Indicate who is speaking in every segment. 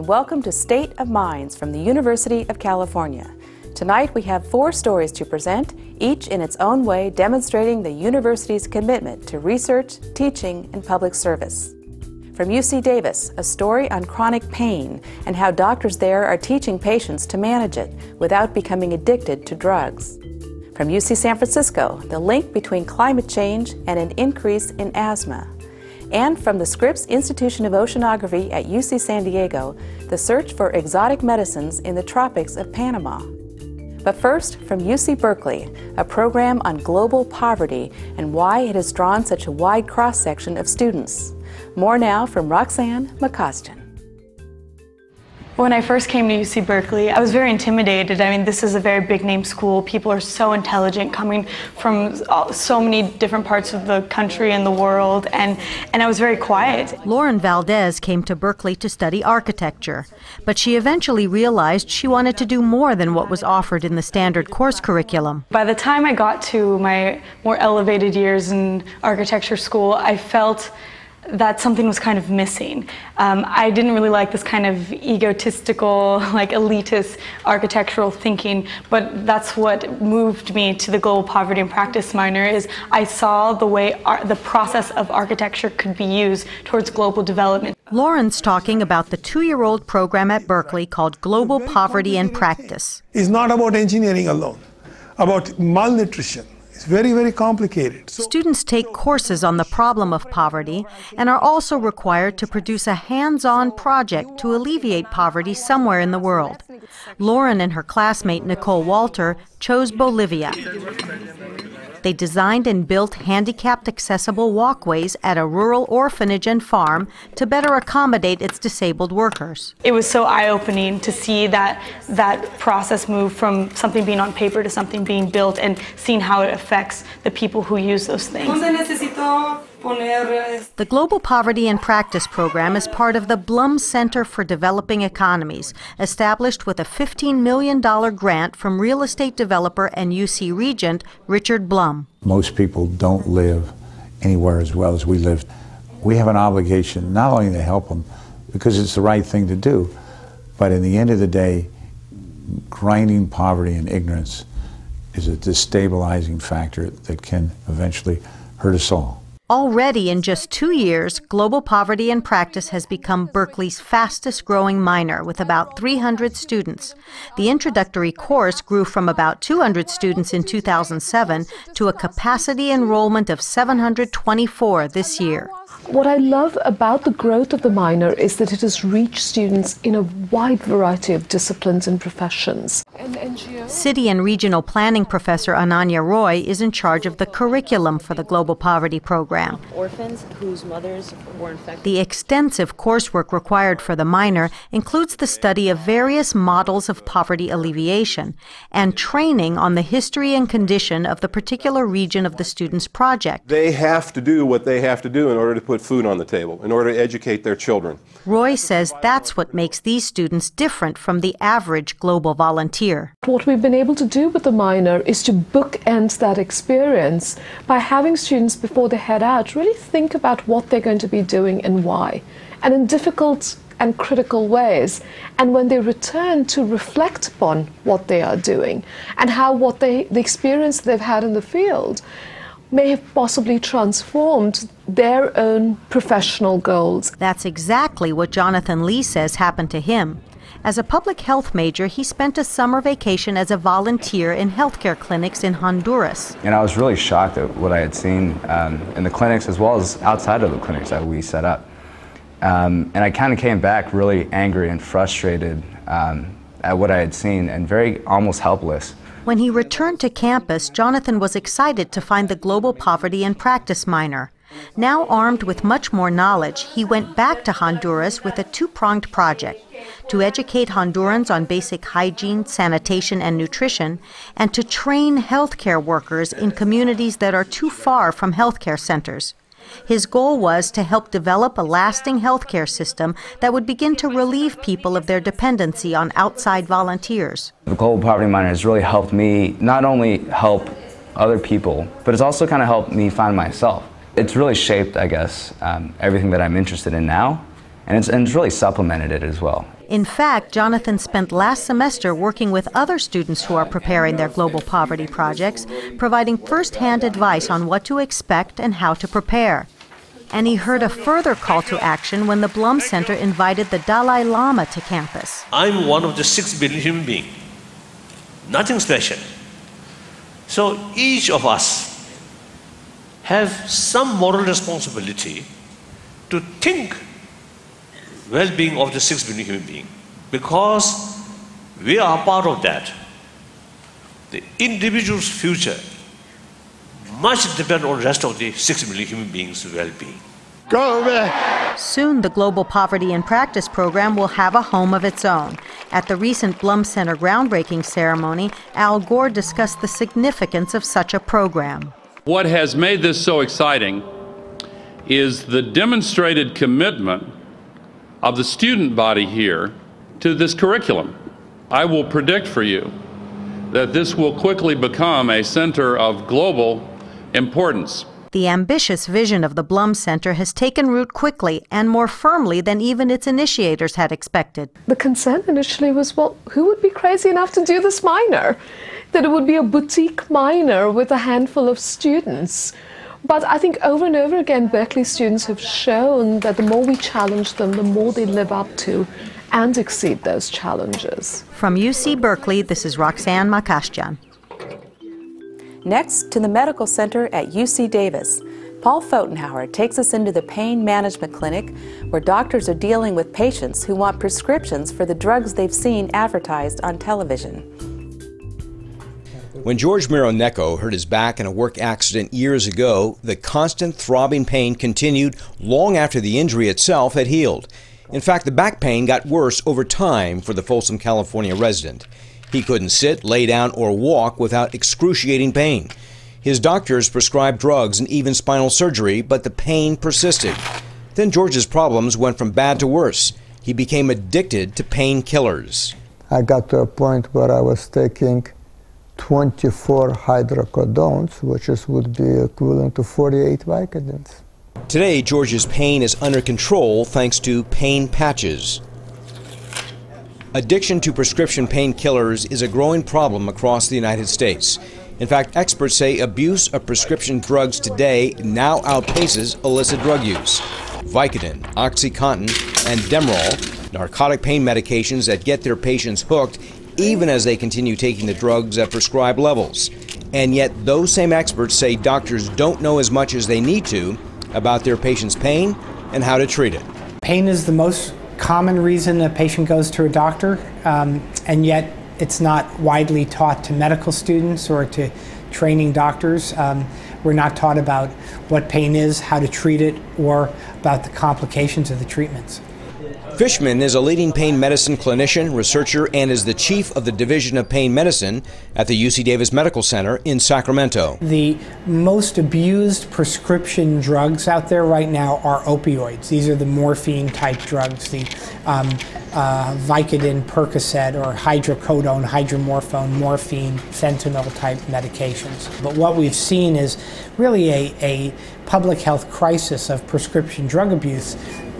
Speaker 1: And welcome to State of Minds from the University of California. Tonight we have four stories to present, each in its own way demonstrating the university's commitment to research, teaching, and public service. From UC Davis, a story on chronic pain and how doctors there are teaching patients to manage it without becoming addicted to drugs. From UC San Francisco, the link between climate change and an increase in asthma and from the Scripps Institution of Oceanography at UC San Diego, the search for exotic medicines in the tropics of Panama. But first, from UC Berkeley, a program on global poverty and why it has drawn such a wide cross section of students. More now from Roxanne Makasdjian.
Speaker 2: When I first came to UC Berkeley, I was very intimidated. I mean, this is a very big name school. People are so intelligent coming from so many different parts of the country and the world, and, and I was very quiet.
Speaker 3: Lauren Valdez came to Berkeley to study architecture, but she eventually realized she wanted to do more than what was offered in the standard course curriculum.
Speaker 2: By the time I got to my more elevated years in architecture school, I felt that something was kind of missing. Um, I didn't really like this kind of egotistical, like elitist architectural thinking, but that's what moved me to the global poverty and practice minor. Is I saw the way the process of architecture could be used towards global development.
Speaker 3: Lauren's talking about the two-year-old program at Berkeley called Global Poverty and Practice.
Speaker 4: It's not about engineering alone, about malnutrition it's very, very complicated.
Speaker 3: So Students take courses on the problem of poverty and are also required to produce a hands on project to alleviate poverty somewhere in the world. Lauren and her classmate Nicole Walter chose Bolivia. They designed and built handicapped accessible walkways at a rural orphanage and farm to better accommodate its disabled workers.
Speaker 2: It was so eye-opening to see that that process move from something being on paper to something being built and seeing how it affects the people who use those things.
Speaker 3: The Global Poverty and Practice Program is part of the Blum Center for Developing Economies, established with a $15 million grant from real estate developer and UC Regent Richard Blum.
Speaker 5: Most people don't live anywhere as well as we live. We have an obligation not only to help them because it's the right thing to do, but in the end of the day, grinding poverty and ignorance is a destabilizing factor that can eventually hurt us all.
Speaker 3: Already in just two years, Global Poverty and Practice has become Berkeley's fastest growing minor with about 300 students. The introductory course grew from about 200 students in 2007 to a capacity enrollment of 724 this year.
Speaker 6: What I love about the growth of the minor is that it has reached students in a wide variety of disciplines and professions.
Speaker 3: City and regional planning professor Ananya Roy is in charge of the curriculum for the Global Poverty Program.
Speaker 7: Orphans whose mothers were infected.
Speaker 3: The extensive coursework required for the minor includes the study of various models of poverty alleviation and training on the history and condition of the particular region of the student's project.
Speaker 8: They have to do what they have to do in order to put food on the table, in order to educate their children.
Speaker 3: Roy says that's what makes these students different from the average global volunteer.
Speaker 6: What we've been able to do with the minor is to bookend that experience by having students before they head out really think about what they're going to be doing and why. And in difficult and critical ways. And when they return to reflect upon what they are doing and how what they the experience they've had in the field may have possibly transformed their own professional goals.
Speaker 3: That's exactly what Jonathan Lee says happened to him. As a public health major, he spent a summer vacation as a volunteer in healthcare clinics in Honduras.
Speaker 9: And I was really shocked at what I had seen um, in the clinics as well as outside of the clinics that we set up. Um, and I kind of came back really angry and frustrated um, at what I had seen and very almost helpless.
Speaker 3: When he returned to campus, Jonathan was excited to find the Global Poverty and Practice minor. Now armed with much more knowledge, he went back to Honduras with a two pronged project to educate Hondurans on basic hygiene, sanitation, and nutrition, and to train healthcare workers in communities that are too far from healthcare centers. His goal was to help develop a lasting healthcare system that would begin to relieve people of their dependency on outside volunteers.
Speaker 9: The Global Poverty Minor has really helped me not only help other people, but it's also kind of helped me find myself. It's really shaped, I guess, um, everything that I'm interested in now And it's, and it's really supplemented it as well.
Speaker 3: In fact, Jonathan spent last semester working with other students who are preparing their global poverty projects, providing first-hand advice on what to expect and how to prepare. And he heard a further call to action when the Blum Center invited the Dalai Lama to campus.
Speaker 10: I'm one of the six billion human beings. Nothing special. So each of us have some moral responsibility to think well-being of the six billion human being because we are part of that. The individual's future much depend on the rest of the six million human beings' well-being.
Speaker 3: Go back. Soon, the Global Poverty in Practice program will have a home of its own. At the recent Blum Center groundbreaking ceremony, Al Gore discussed the significance of such a program.
Speaker 11: What has made this so exciting is the demonstrated commitment of the student body here to this curriculum. I will predict for you that this will quickly become a center of global importance.
Speaker 3: The ambitious vision of the Blum Center has taken root quickly and more firmly than even its initiators had expected.
Speaker 6: The concern initially was well, who would be crazy enough to do this minor? That it would be a boutique minor with a handful of students. But I think over and over again, Berkeley students have shown that the more we challenge them, the more they live up to and exceed those challenges.
Speaker 3: From UC Berkeley, this is Roxanne Makasdjian.
Speaker 1: Next, to the Medical Center at UC Davis. Paul Fotenhauer takes us into the pain management clinic where doctors are dealing with patients who want prescriptions for the drugs they've seen advertised on television.
Speaker 12: When George Mironeko hurt his back in a work accident years ago, the constant throbbing pain continued long after the injury itself had healed. In fact, the back pain got worse over time for the Folsom, California resident. He couldn't sit, lay down, or walk without excruciating pain. His doctors prescribed drugs and even spinal surgery, but the pain persisted. Then George's problems went from bad to worse. He became addicted to painkillers.
Speaker 13: I got to a point where I was taking 24 hydrocodones, which is, would be equivalent to 48 Vicodins.
Speaker 12: Today, George's pain is under control thanks to pain patches. Addiction to prescription painkillers is a growing problem across the United States. In fact, experts say abuse of prescription drugs today now outpaces illicit drug use. Vicodin, OxyContin, and Demerol, narcotic pain medications that get their patients hooked even as they continue taking the drugs at prescribed levels. And yet, those same experts say doctors don't know as much as they need to about their patient's pain and how to treat it.
Speaker 14: Pain is the most common reason a patient goes to a doctor, um, and yet it's not widely taught to medical students or to training doctors. Um, we're not taught about what pain is, how to treat it, or about the complications of the treatments.
Speaker 12: Fishman is a leading pain medicine clinician, researcher, and is the chief of the Division of Pain Medicine at the UC Davis Medical Center in Sacramento.
Speaker 14: The most abused prescription drugs out there right now are opioids. These are the morphine type drugs, the um, uh, Vicodin, Percocet, or hydrocodone, hydromorphone, morphine, fentanyl type medications. But what we've seen is really a, a public health crisis of prescription drug abuse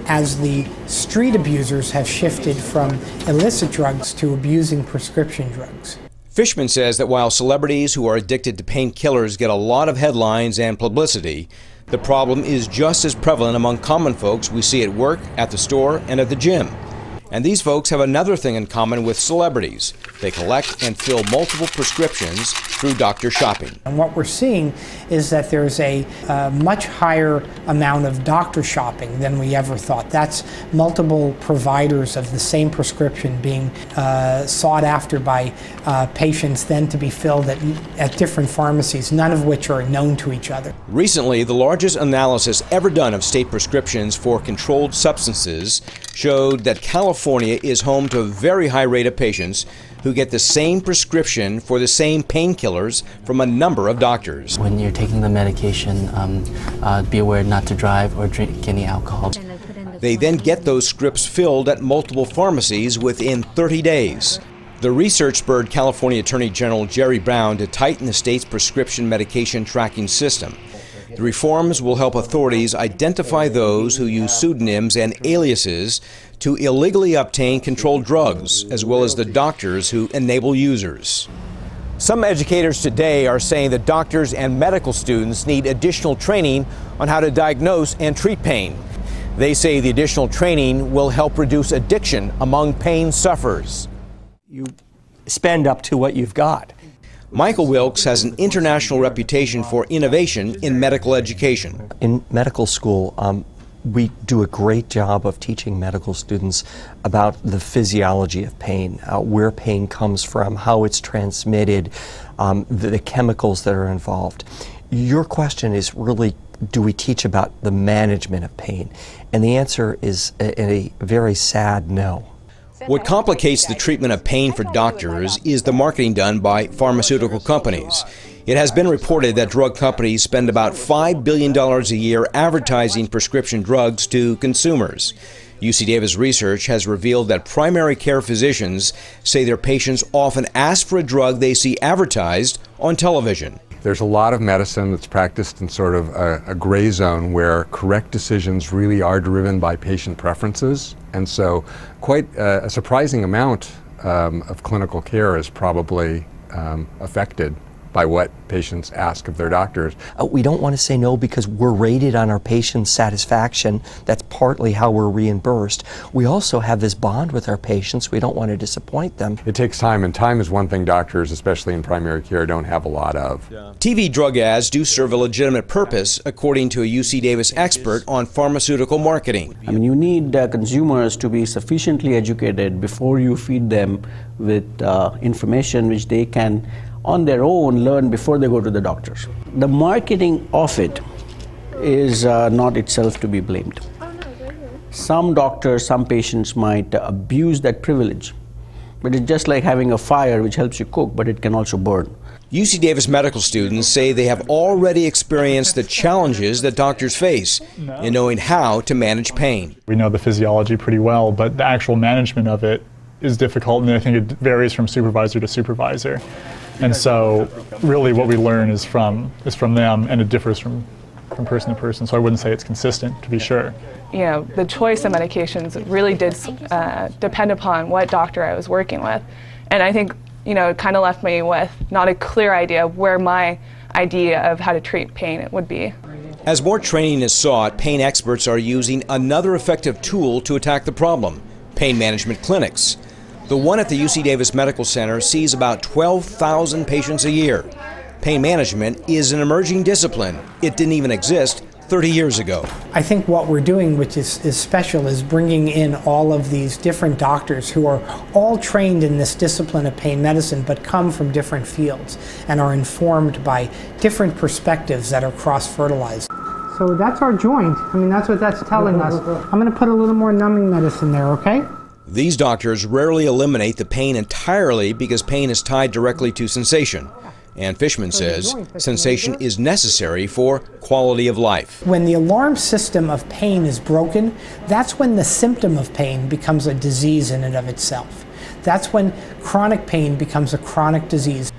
Speaker 14: as the street abusers have shifted from illicit drugs to abusing prescription drugs.
Speaker 12: Fishman says that while celebrities who are addicted to painkillers get a lot of headlines and publicity, the problem is just as prevalent among common folks we see at work, at the store, and at the gym. And these folks have another thing in common with celebrities. They collect and fill multiple prescriptions through doctor shopping.
Speaker 14: And what we're seeing is that there's a uh, much higher amount of doctor shopping than we ever thought. That's multiple providers of the same prescription being uh, sought after by uh, patients, then to be filled at, at different pharmacies, none of which are known to each other.
Speaker 12: Recently, the largest analysis ever done of state prescriptions for controlled substances showed that California is home to a very high rate of patients who get the same prescription for the same painkillers from a number of doctors.
Speaker 15: When you're taking the medication, um, uh, be aware not to drive or drink any alcohol.
Speaker 12: They then get those scripts filled at multiple pharmacies within 30 days. The research spurred California Attorney General Jerry Brown to tighten the state's prescription medication tracking system. The reforms will help authorities identify those who use pseudonyms and aliases to illegally obtain controlled drugs, as well as the doctors who enable users. Some educators today are saying that doctors and medical students need additional training on how to diagnose and treat pain. They say the additional training will help reduce addiction among pain sufferers.
Speaker 16: You spend up to what you've got.
Speaker 12: Michael Wilkes has an international reputation for innovation in medical education.
Speaker 16: In medical school, um, we do a great job of teaching medical students about the physiology of pain, uh, where pain comes from, how it's transmitted, um, the, the chemicals that are involved. Your question is really do we teach about the management of pain? And the answer is a, a very sad no.
Speaker 12: What complicates the treatment of pain for doctors is the marketing done by pharmaceutical companies. It has been reported that drug companies spend about $5 billion a year advertising prescription drugs to consumers. UC Davis research has revealed that primary care physicians say their patients often ask for a drug they see advertised on television.
Speaker 17: There's a lot of medicine that's practiced in sort of a, a, gray zone where correct decisions really are driven by patient preferences. And so, quite a, a surprising amount um, of clinical care is probably um, affected by what patients ask of their doctors.
Speaker 16: Uh, we don't want to say no because we're rated on our patient's satisfaction. That's partly how we're reimbursed. We also have this bond with our patients. We don't want to disappoint them.
Speaker 17: It takes time, and time is one thing doctors, especially in primary care, don't have a lot of.
Speaker 12: Yeah. TV drug ads do serve a legitimate purpose, according to a UC Davis expert on pharmaceutical marketing.
Speaker 18: I mean, you need uh, consumers to be sufficiently educated before you feed them with uh, information which they can on their own learn before they go to the doctors. The marketing of it is uh, not itself to be blamed. Some doctors, some patients might uh, abuse that privilege. But it's just like having a fire which helps you cook, but it can also burn.
Speaker 12: UC Davis medical students say they have already experienced the challenges that doctors face in knowing how to manage pain.
Speaker 19: We know the physiology pretty well, but the actual management of it is difficult, and I think it varies from supervisor to supervisor. And so, really, what we learn is from is from them, and it differs from from person to person. So I wouldn't say it's consistent, to be sure.
Speaker 20: You know, the choice of medications really did uh, depend upon what doctor I was working with, and I think you know it kind of left me with not a clear idea of where my idea of how to treat pain would be.
Speaker 12: As more training is sought, pain experts are using another effective tool to attack the problem pain management clinics. The one at the UC Davis Medical Center sees about 12,000 patients a year. Pain management is an emerging discipline. It didn't even exist 30 years ago.
Speaker 14: I think what we're doing, which is, is special, is bringing in all of these different doctors who are all trained in this discipline of pain medicine but come from different fields and are informed by different perspectives that are cross fertilized. So that's our joint. I mean, that's what that's telling us. I'm going to put a little more numbing medicine there, okay?
Speaker 12: These doctors rarely eliminate the pain entirely because pain is tied directly to sensation. And Fishman says sensation is necessary for quality of life.
Speaker 14: When the alarm system of pain is broken, that's when the symptom of pain becomes a disease in and of itself. That's when chronic pain becomes a chronic disease.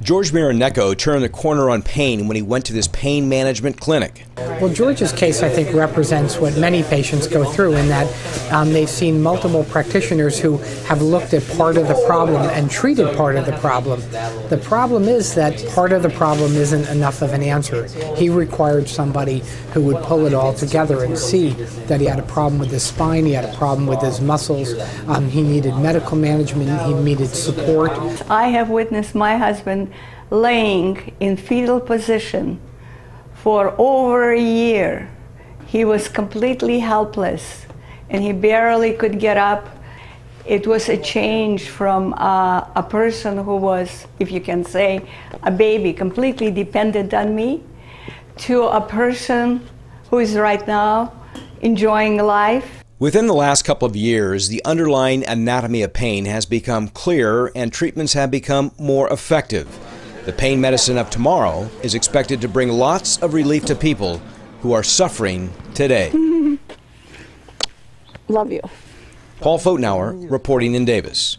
Speaker 12: George Mironeko turned the corner on pain when he went to this pain management clinic.
Speaker 14: Well, George's case, I think, represents what many patients go through in that um, they've seen multiple practitioners who have looked at part of the problem and treated part of the problem. The problem is that part of the problem isn't enough of an answer. He required somebody who would pull it all together and see that he had a problem with his spine, he had a problem with his muscles, um, he needed medical management, he needed support.
Speaker 21: I have witnessed my husband laying in fetal position for over a year. He was completely helpless and he barely could get up. It was a change from uh, a person who was, if you can say, a baby, completely dependent on me, to a person who is right now enjoying life.
Speaker 12: Within the last couple of years, the underlying anatomy of pain has become clearer and treatments have become more effective. The pain medicine of tomorrow is expected to bring lots of relief to people who are suffering today.
Speaker 6: Love you.
Speaker 12: Paul Fotenauer reporting in Davis.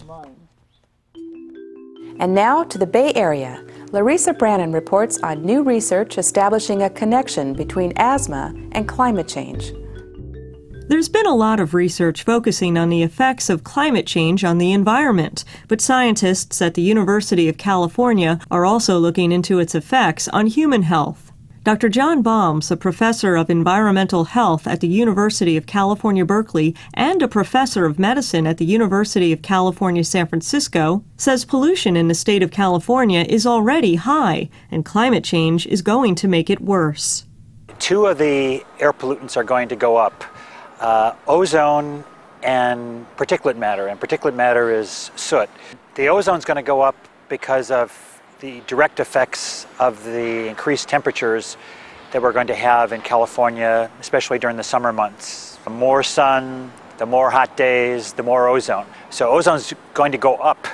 Speaker 1: And now to the Bay Area. Larissa Brannon reports on new research establishing a connection between asthma and climate change.
Speaker 22: There's been a lot of research focusing on the effects of climate change on the environment, but scientists at the University of California are also looking into its effects on human health. Dr. John Balmes, a professor of environmental health at the University of California, Berkeley, and a professor of medicine at the University of California, San Francisco, says pollution in the state of California is already high, and climate change is going to make it worse.
Speaker 23: Two of the air pollutants are going to go up uh, ozone and particulate matter, and particulate matter is soot. The ozone is going to go up because of the direct effects of the increased temperatures that we're going to have in California, especially during the summer months. The more sun, the more hot days, the more ozone. So ozone is going to go up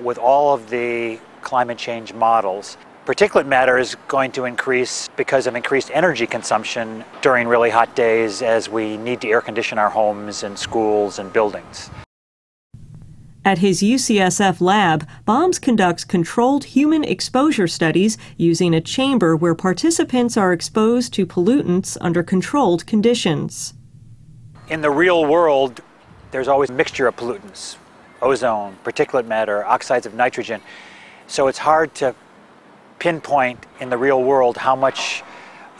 Speaker 23: with all of the climate change models. Particulate matter is going to increase because of increased energy consumption during really hot days as we need to air condition our homes and schools and buildings.
Speaker 22: At his UCSF lab, Balmes conducts controlled human exposure studies using a chamber where participants are exposed to pollutants under controlled conditions.
Speaker 23: In the real world, there's always a mixture of pollutants ozone, particulate matter, oxides of nitrogen. So it's hard to pinpoint in the real world how much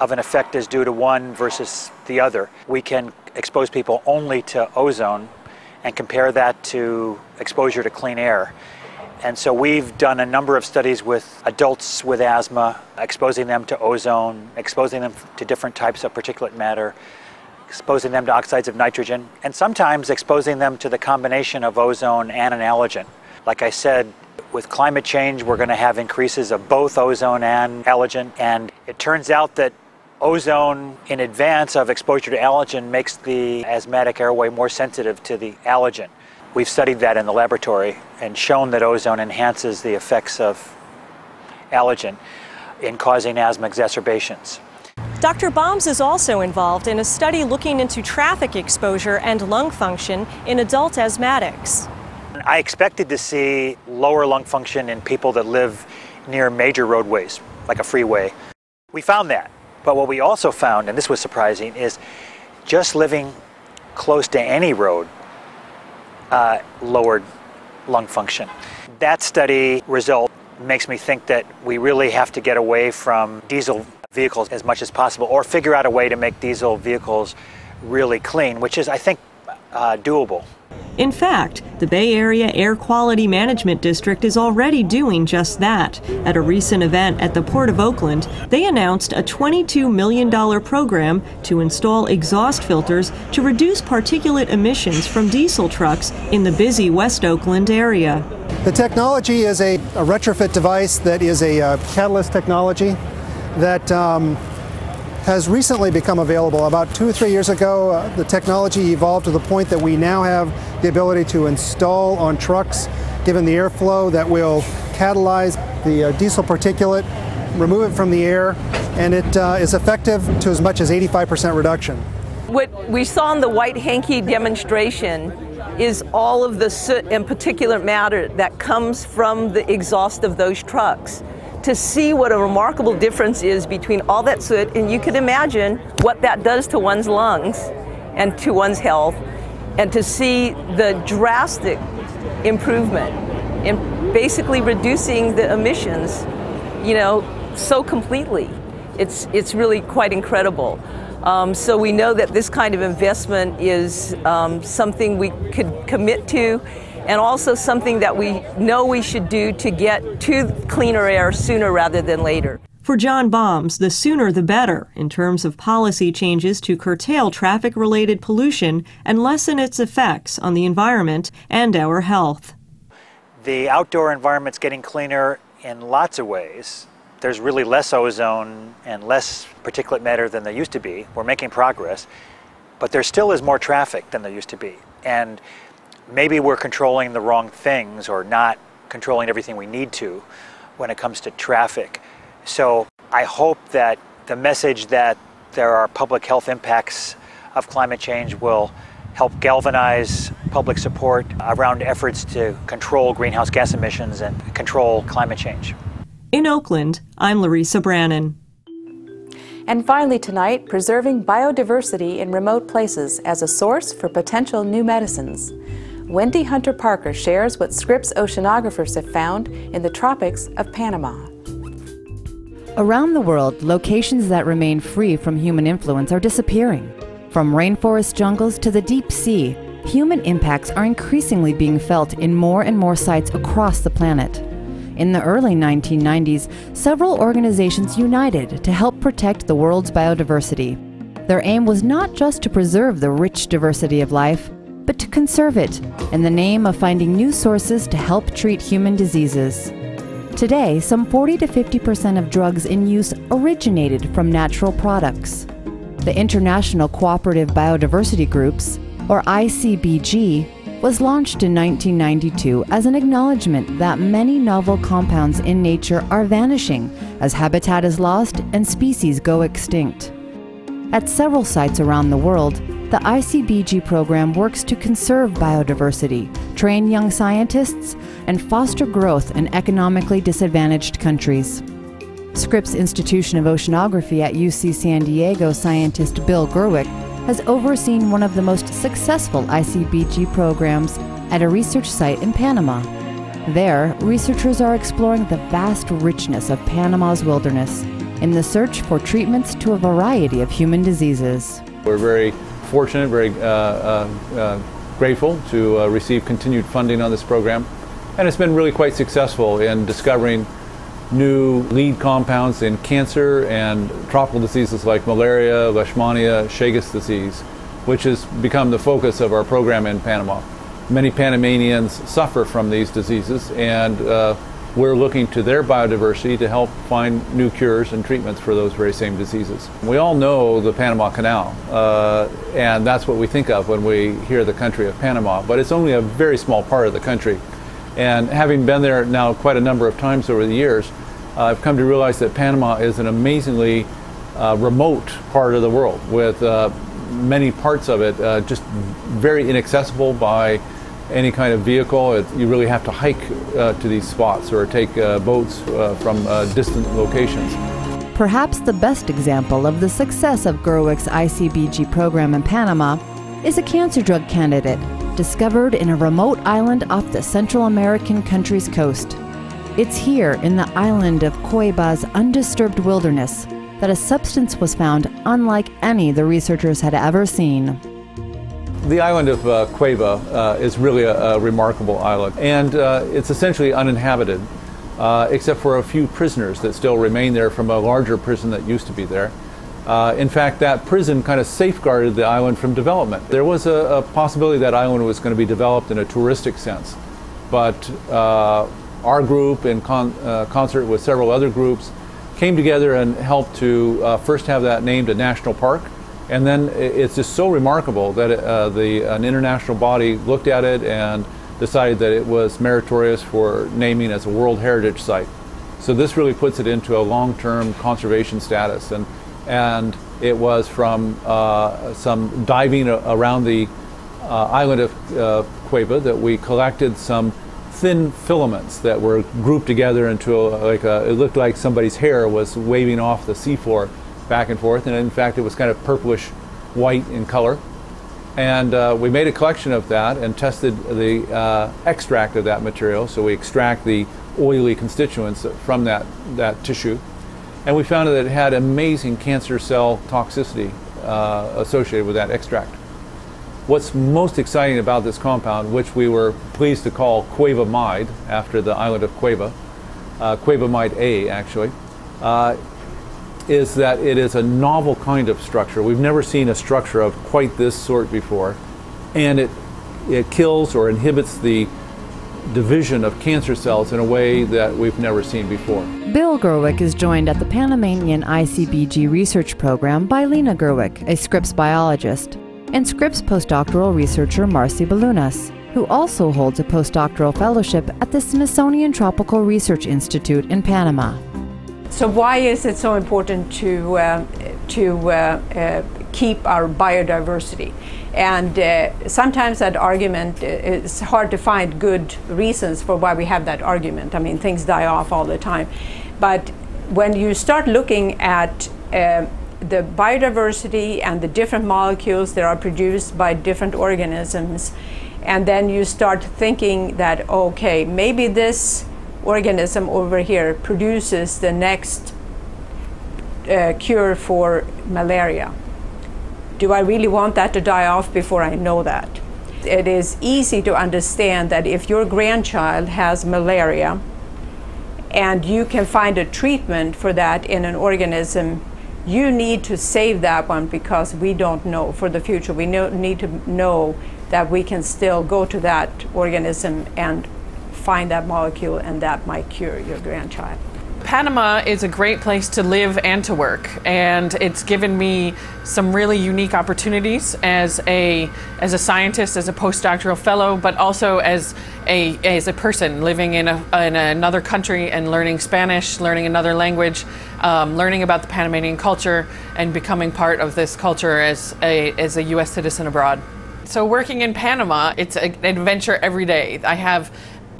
Speaker 23: of an effect is due to one versus the other. We can expose people only to ozone and compare that to exposure to clean air. And so we've done a number of studies with adults with asthma, exposing them to ozone, exposing them to different types of particulate matter, exposing them to oxides of nitrogen, and sometimes exposing them to the combination of ozone and an allergen. Like I said, with climate change, we're going to have increases of both ozone and allergen. And it turns out that ozone in advance of exposure to allergen makes the asthmatic airway more sensitive to the allergen. We've studied that in the laboratory and shown that ozone enhances the effects of allergen in causing asthma exacerbations.
Speaker 24: Dr. Balmes is also involved in a study looking into traffic exposure and lung function in adult asthmatics.
Speaker 23: I expected to see lower lung function in people that live near major roadways, like a freeway. We found that. But what we also found, and this was surprising, is just living close to any road uh, lowered lung function. That study result makes me think that we really have to get away from diesel vehicles as much as possible or figure out a way to make diesel vehicles really clean, which is, I think, uh, doable.
Speaker 22: In fact, the Bay Area Air Quality Management District is already doing just that. At a recent event at the Port of Oakland, they announced a $22 million program to install exhaust filters to reduce particulate emissions from diesel trucks in the busy West Oakland area.
Speaker 25: The technology is a, a retrofit device that is a uh, catalyst technology that um, has recently become available. About two or three years ago, uh, the technology evolved to the point that we now have the ability to install on trucks, given the airflow that will catalyze the uh, diesel particulate, remove it from the air, and it uh, is effective to as much as 85% reduction.
Speaker 26: What we saw in the white hanky demonstration is all of the soot and particulate matter that comes from the exhaust of those trucks to see what a remarkable difference is between all that soot, and you can imagine what that does to one's lungs and to one's health, and to see the drastic improvement in basically reducing the emissions, you know, so completely. It's, it's really quite incredible. Um, so we know that this kind of investment is um, something we could commit to and also something that we know we should do to get to cleaner air sooner rather than later.
Speaker 22: For John Balmes, the sooner the better in terms of policy changes to curtail traffic related pollution and lessen its effects on the environment and our health.
Speaker 23: The outdoor environment's getting cleaner in lots of ways. There's really less ozone and less particulate matter than there used to be. We're making progress, but there still is more traffic than there used to be. And maybe we're controlling the wrong things or not controlling everything we need to when it comes to traffic. So I hope that the message that there are public health impacts of climate change will help galvanize public support around efforts to control greenhouse gas emissions and control climate change.
Speaker 24: In Oakland, I'm Larissa Brannon.
Speaker 1: And finally, tonight, preserving biodiversity in remote places as a source for potential new medicines. Wendy Hunter Parker shares what Scripps oceanographers have found in the tropics of Panama.
Speaker 27: Around the world, locations that remain free from human influence are disappearing. From rainforest jungles to the deep sea, human impacts are increasingly being felt in more and more sites across the planet. In the early 1990s, several organizations united to help protect the world's biodiversity. Their aim was not just to preserve the rich diversity of life, but to conserve it in the name of finding new sources to help treat human diseases. Today, some 40 to 50 percent of drugs in use originated from natural products. The International Cooperative Biodiversity Groups, or ICBG, was launched in 1992 as an acknowledgement that many novel compounds in nature are vanishing as habitat is lost and species go extinct. At several sites around the world, the ICBG program works to conserve biodiversity, train young scientists, and foster growth in economically disadvantaged countries. Scripps Institution of Oceanography at UC San Diego scientist Bill Gerwick has overseen one of the most successful ICBG programs at a research site in Panama. There, researchers are exploring the vast richness of Panama's wilderness in the search for treatments to a variety of human diseases.
Speaker 28: We're very fortunate, very uh, uh, uh, grateful to receive continued funding on this program, and it's been really quite successful in discovering new lead compounds in cancer and tropical diseases like malaria, leishmania, Chagas disease, which has become the focus of our program in Panama. Many Panamanians suffer from these diseases, and uh, we're looking to their biodiversity to help find new cures and treatments for those very same diseases. We all know the Panama Canal, uh, and that's what we think of when we hear the country of Panama, but it's only a very small part of the country. And having been there now quite a number of times over the years, uh, I've come to realize that Panama is an amazingly uh, remote part of the world with uh, many parts of it uh, just very inaccessible by any kind of vehicle. It, you really have to hike uh, to these spots or take uh, boats from distant locations.
Speaker 27: Perhaps the best example of the success of Gerwick's ICBG program in Panama is a cancer drug candidate discovered in a remote island off the Central American country's coast. It's here in the island of Coiba's undisturbed wilderness that a substance was found unlike any the researchers had ever seen.
Speaker 28: The island of uh, Coiba uh, is really a, a, remarkable island, and uh, it's essentially uninhabited, uh, except for a few prisoners that still remain there from a larger prison that used to be there. Uh, in fact, that prison kind of safeguarded the island from development. There was a, a possibility that island was going to be developed in a touristic sense, but uh, our group, in con concert with several other groups, came together and helped to first have that named a national park. And then it's just so remarkable that uh, the, an international body looked at it and decided that it was meritorious for naming as a World Heritage Site. So this really puts it into a long-term conservation status. And, and it was from uh, some diving around the uh, island of uh, Coiba that we collected some thin filaments that were grouped together into a, like a, it looked like somebody's hair was waving off the seafloor back and forth, and in fact it was kind of purplish white in color. And uh, we made a collection of that and tested the uh, extract of that material. So we extract the oily constituents from that, that tissue. And we found that it had amazing cancer cell toxicity uh, associated with that extract. What's most exciting about this compound, which we were pleased to call Coibamide after the island of Coiba, uh, Coibamide A actually, uh, is that it is a novel kind of structure. We've never seen a structure of quite this sort before, and it, it kills or inhibits the division of cancer cells in a way that we've never seen before.
Speaker 27: Bill Gerwick is joined at the Panamanian ICBG research program by Lena Gerwick, a Scripps biologist and Scripps postdoctoral researcher Marcy Balunas, who also holds a postdoctoral fellowship at the Smithsonian Tropical Research Institute in Panama.
Speaker 29: So, why is it so important to, uh, to uh, uh, keep our biodiversity? And uh, sometimes that argument it's hard to find good reasons for why we have that argument. I mean, things die off all the time. But when you start looking at uh, the biodiversity and the different molecules that are produced by different organisms, and then you start thinking that, okay, maybe this organism over here produces the next uh, cure for malaria. Do I really want that to die off before I know that? It is easy to understand that if your grandchild has malaria and you can find a treatment for that in an organism, you need to save that one because we don't know for the future. We need to know that we can still go to that organism and find that molecule and that might cure your grandchild.
Speaker 30: Panama is a great place to live and to work, and it's given me some really unique opportunities as a as a scientist, as a postdoctoral fellow, but also as a as a person living in a in another country and learning Spanish, learning another language, um, learning about the Panamanian culture, and becoming part of this culture as a as a U.S. citizen abroad. So working in Panama, it's an adventure every day. I have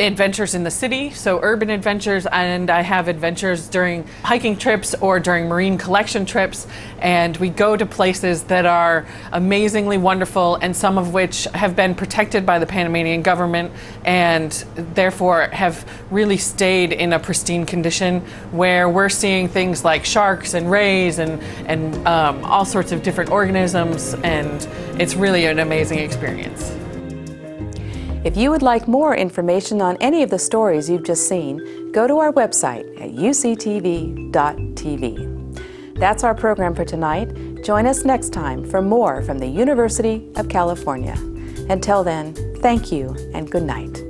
Speaker 30: adventures in the city, so urban adventures, and I have adventures during hiking trips or during marine collection trips. And we go to places that are amazingly wonderful, and some of which have been protected by the Panamanian government and therefore have really stayed in a pristine condition where we're seeing things like sharks and rays and, and um, all sorts of different organisms, and it's really an amazing experience.
Speaker 1: If you would like more information on any of the stories you've just seen, go to our website at uctv.tv. That's our program for tonight. Join us next time for more from the University of California. Until then, thank you and good night.